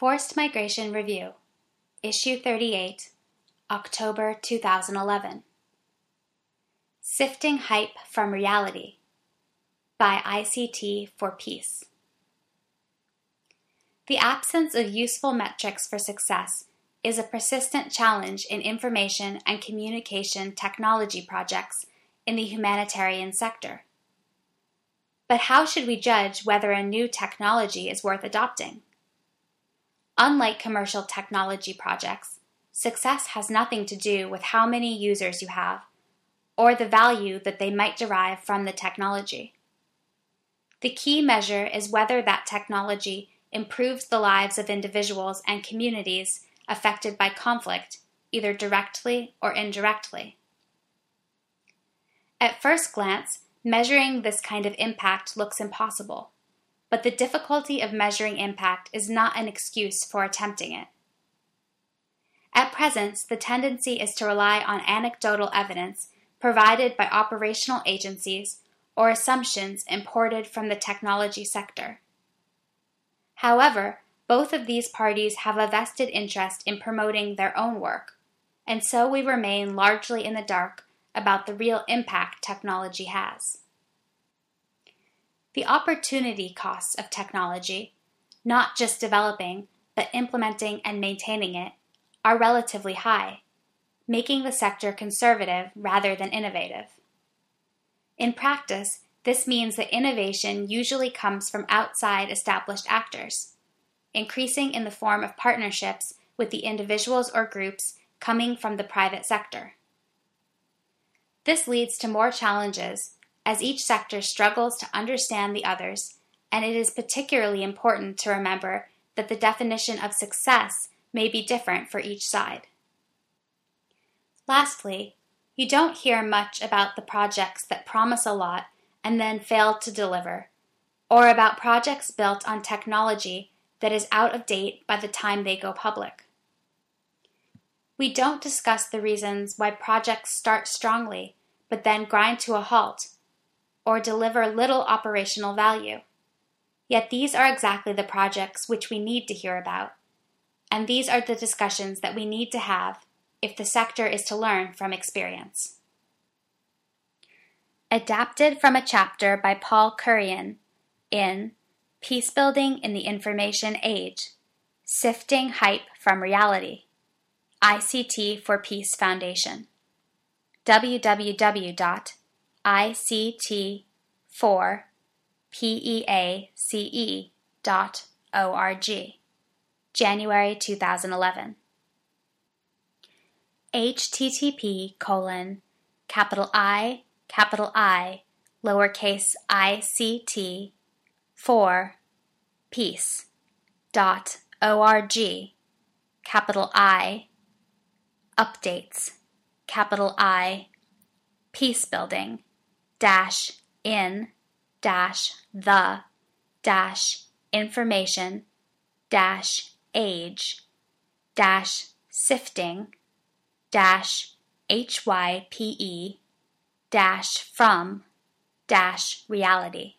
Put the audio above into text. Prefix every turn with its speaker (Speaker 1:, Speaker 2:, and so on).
Speaker 1: Forced Migration Review, Issue 38, October 2011. Sifting Hype from Reality by ICT for Peace. The absence of useful metrics for success is a persistent challenge in information and communication technology projects in the humanitarian sector. But how should we judge whether a new technology is worth adopting? Unlike commercial technology projects, success has nothing to do with how many users you have or the value that they might derive from the technology. The key measure is whether that technology improves the lives of individuals and communities affected by conflict, either directly or indirectly. At first glance, measuring this kind of impact looks impossible, but the difficulty of measuring impact is not an excuse for attempting it. At present, the tendency is to rely on anecdotal evidence provided by operational agencies or assumptions imported from the technology sector. However, both of these parties have a vested interest in promoting their own work, and so we remain largely in the dark about the real impact technology has. The opportunity costs of technology, not just developing, but implementing and maintaining it, are relatively high, making the sector conservative rather than innovative. In practice, this means that innovation usually comes from outside established actors, increasing in the form of partnerships with the individuals or groups coming from the private sector. This leads to more challenges as each sector struggles to understand the others, and it is particularly important to remember that the definition of success may be different for each side. Lastly, you don't hear much about the projects that promise a lot and then fail to deliver, or about projects built on technology that is out of date by the time they go public. We don't discuss the reasons why projects start strongly but then grind to a halt or deliver little operational value. Yet these are exactly the projects which we need to hear about, and these are the discussions that we need to have if the sector is to learn from experience. Adapted from a chapter by Paul Currion in Peacebuilding in the Information Age Sifting Hype from Reality, ICT for Peace Foundation. www.ict4peace.org, January 2011. http colon capital I capital I lowercase ict 4 peace dot org capital I updates capital I peace building dash in dash the dash information dash age dash sifting dash hype dash from dash reality